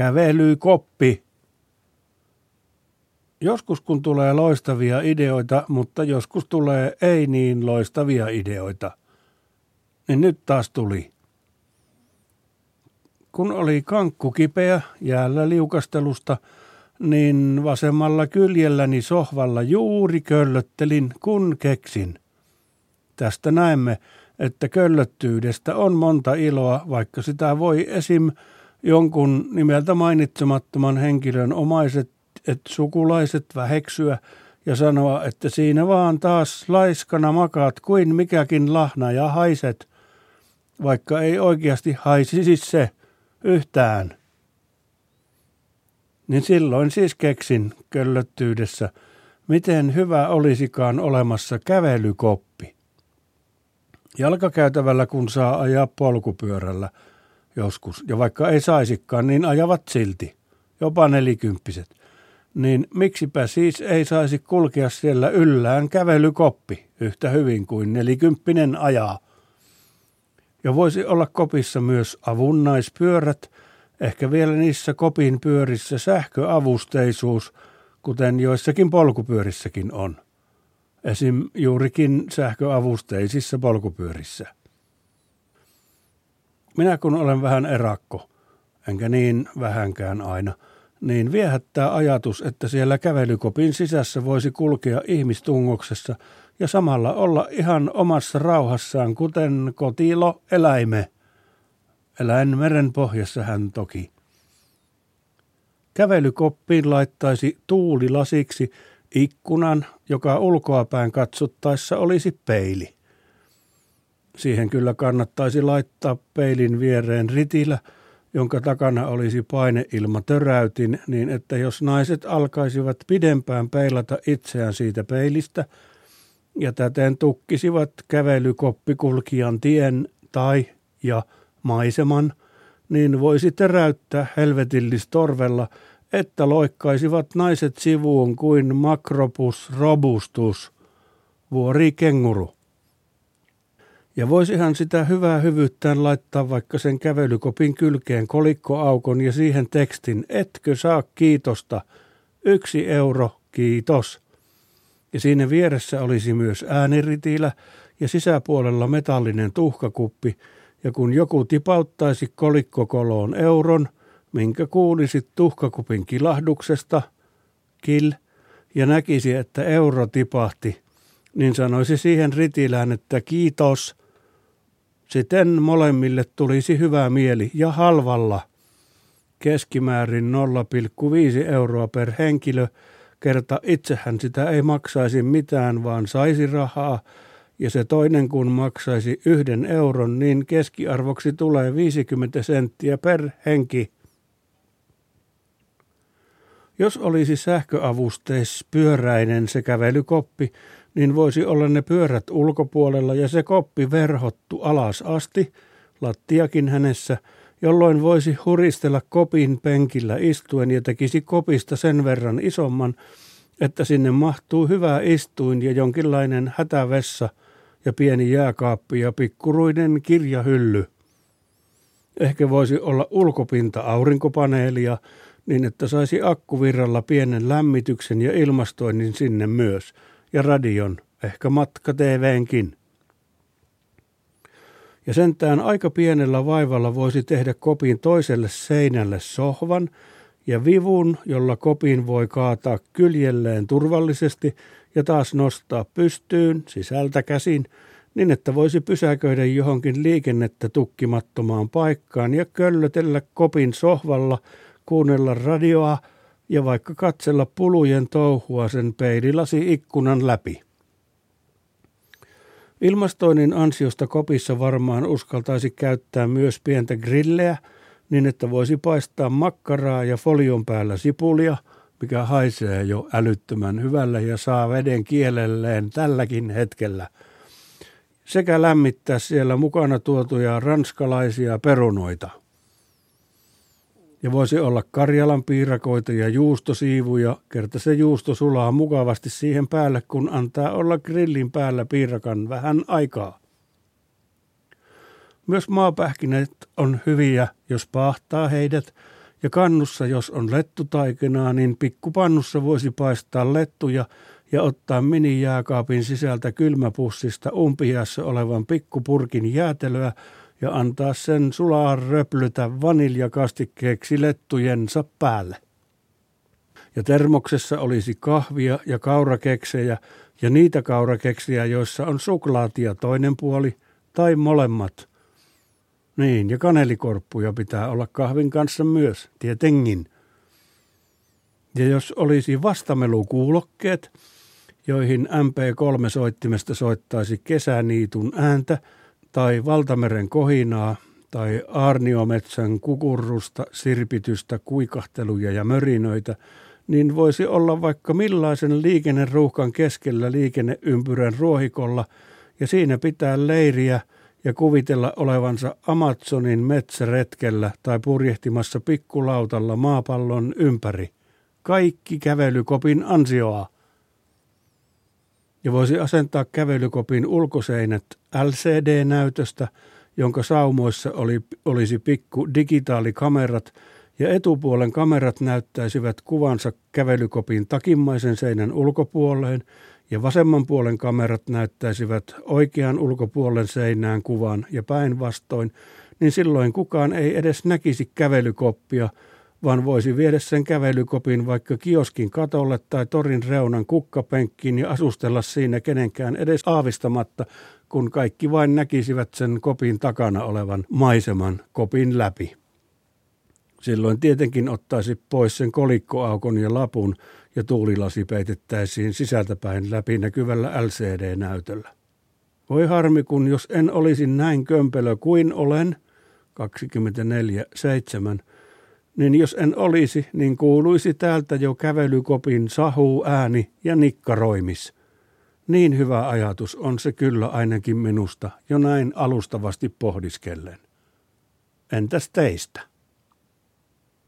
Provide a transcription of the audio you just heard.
kävelykoppi. Joskus kun tulee loistavia ideoita, mutta joskus tulee ei niin loistavia ideoita. Niin nyt taas tuli. Kun oli kankku kipeä jäällä liukastelusta, niin vasemmalla kyljelläni sohvalla juuri köllöttelin, kun keksin. Tästä näemme, että köllöttyydestä on monta iloa, vaikka sitä voi esim. Jonkun nimeltä mainitsemattoman henkilön omaiset et sukulaiset väheksyä ja sanoa, että siinä vaan taas laiskana makaat kuin mikäkin lahna ja haiset, vaikka ei oikeasti haisisi se yhtään. Niin silloin siis keksin köllöttyydessä, miten hyvä olisikaan olemassa kävelykoppi. Jalkakäytävällä kun saa ajaa polkupyörällä joskus, ja vaikka ei saisikaan, niin ajavat silti, jopa nelikymppiset. Niin miksipä siis ei saisi kulkea siellä yllään kävelykoppi yhtä hyvin kuin nelikymppinen ajaa. Ja voisi olla kopissa myös avunnaispyörät, ehkä vielä niissä kopin pyörissä sähköavusteisuus, kuten joissakin polkupyörissäkin on esim. juurikin sähköavusteisissa polkupyörissä. Minä kun olen vähän erakko, enkä niin vähänkään aina, niin viehättää ajatus, että siellä kävelykopin sisässä voisi kulkea ihmistungoksessa ja samalla olla ihan omassa rauhassaan, kuten kotilo eläime. Eläin meren pohjassa hän toki. Kävelykoppiin laittaisi tuulilasiksi ikkunan, joka ulkoapäin katsottaessa olisi peili. Siihen kyllä kannattaisi laittaa peilin viereen ritilä, jonka takana olisi paineilma töräytin, niin että jos naiset alkaisivat pidempään peilata itseään siitä peilistä ja täten tukkisivat kävelykoppikulkijan tien tai ja maiseman, niin voisi teräyttää helvetillistorvella – että loikkaisivat naiset sivuun kuin makropus robustus, vuori kenguru. Ja voisihan sitä hyvää hyvyyttään laittaa vaikka sen kävelykopin kylkeen kolikkoaukon ja siihen tekstin, etkö saa kiitosta, yksi euro, kiitos. Ja siinä vieressä olisi myös ääniritilä ja sisäpuolella metallinen tuhkakuppi, ja kun joku tipauttaisi kolikkokoloon euron – minkä kuulisit tuhkakupin kilahduksesta, kil, ja näkisi, että euro tipahti, niin sanoisi siihen ritilään, että kiitos. Siten molemmille tulisi hyvä mieli ja halvalla. Keskimäärin 0,5 euroa per henkilö, kerta itsehän sitä ei maksaisi mitään, vaan saisi rahaa, ja se toinen kun maksaisi yhden euron, niin keskiarvoksi tulee 50 senttiä per henki. Jos olisi sähköavusteis pyöräinen se kävelykoppi, niin voisi olla ne pyörät ulkopuolella ja se koppi verhottu alas asti, lattiakin hänessä, jolloin voisi huristella kopin penkillä istuen ja tekisi kopista sen verran isomman, että sinne mahtuu hyvä istuin ja jonkinlainen hätävessa ja pieni jääkaappi ja pikkuruinen kirjahylly. Ehkä voisi olla ulkopinta aurinkopaneelia, niin että saisi akkuvirralla pienen lämmityksen ja ilmastoinnin sinne myös, ja radion, ehkä matka TVnkin. Ja sentään aika pienellä vaivalla voisi tehdä kopin toiselle seinälle sohvan ja vivun, jolla kopin voi kaataa kyljelleen turvallisesti ja taas nostaa pystyyn sisältä käsin, niin että voisi pysäköidä johonkin liikennettä tukkimattomaan paikkaan ja köllötellä kopin sohvalla – kuunnella radioa ja vaikka katsella pulujen touhua sen peililasi ikkunan läpi. Ilmastoinnin ansiosta kopissa varmaan uskaltaisi käyttää myös pientä grilleä, niin että voisi paistaa makkaraa ja folion päällä sipulia, mikä haisee jo älyttömän hyvällä ja saa veden kielelleen tälläkin hetkellä. Sekä lämmittää siellä mukana tuotuja ranskalaisia perunoita. Ja voisi olla Karjalan piirakoita ja juustosiivuja, kerta se juusto sulaa mukavasti siihen päälle, kun antaa olla grillin päällä piirakan vähän aikaa. Myös maapähkinät on hyviä, jos pahtaa heidät, Ja kannussa, jos on lettutaikinaa, niin pikkupannussa voisi paistaa lettuja ja ottaa mini-jääkaapin sisältä kylmäpussista umpiässä olevan pikkupurkin jäätelöä ja antaa sen sulaa röplytä vaniljakastikkeeksi lettujensa päälle. Ja termoksessa olisi kahvia ja kaurakeksejä ja niitä kaurakeksiä, joissa on suklaatia toinen puoli tai molemmat. Niin, ja kanelikorppuja pitää olla kahvin kanssa myös, tietenkin. Ja jos olisi vastamelukuulokkeet, joihin MP3-soittimesta soittaisi kesäniitun ääntä tai valtameren kohinaa tai aarniometsän kukurrusta, sirpitystä, kuikahteluja ja mörinöitä, niin voisi olla vaikka millaisen liikenneruuhkan keskellä liikenneympyrän ruohikolla ja siinä pitää leiriä ja kuvitella olevansa Amazonin metsäretkellä tai purjehtimassa pikkulautalla maapallon ympäri. Kaikki kävelykopin ansioa ja voisi asentaa kävelykopin ulkoseinät LCD-näytöstä, jonka saumoissa oli, olisi pikku digitaalikamerat ja etupuolen kamerat näyttäisivät kuvansa kävelykopin takimmaisen seinän ulkopuoleen ja vasemman puolen kamerat näyttäisivät oikean ulkopuolen seinään kuvan ja päinvastoin, niin silloin kukaan ei edes näkisi kävelykoppia – vaan voisi viedä sen kävelykopin vaikka kioskin katolle tai torin reunan kukkapenkkiin ja asustella siinä kenenkään edes aavistamatta, kun kaikki vain näkisivät sen kopin takana olevan maiseman kopin läpi. Silloin tietenkin ottaisi pois sen kolikkoaukon ja lapun ja tuulilasi peitettäisiin sisältäpäin läpi näkyvällä LCD-näytöllä. Voi harmi, kun jos en olisi näin kömpelö kuin olen, 24.7, niin jos en olisi, niin kuuluisi täältä jo kävelykopin sahu ääni ja nikkaroimis. Niin hyvä ajatus on se kyllä ainakin minusta jo näin alustavasti pohdiskellen. Entäs teistä?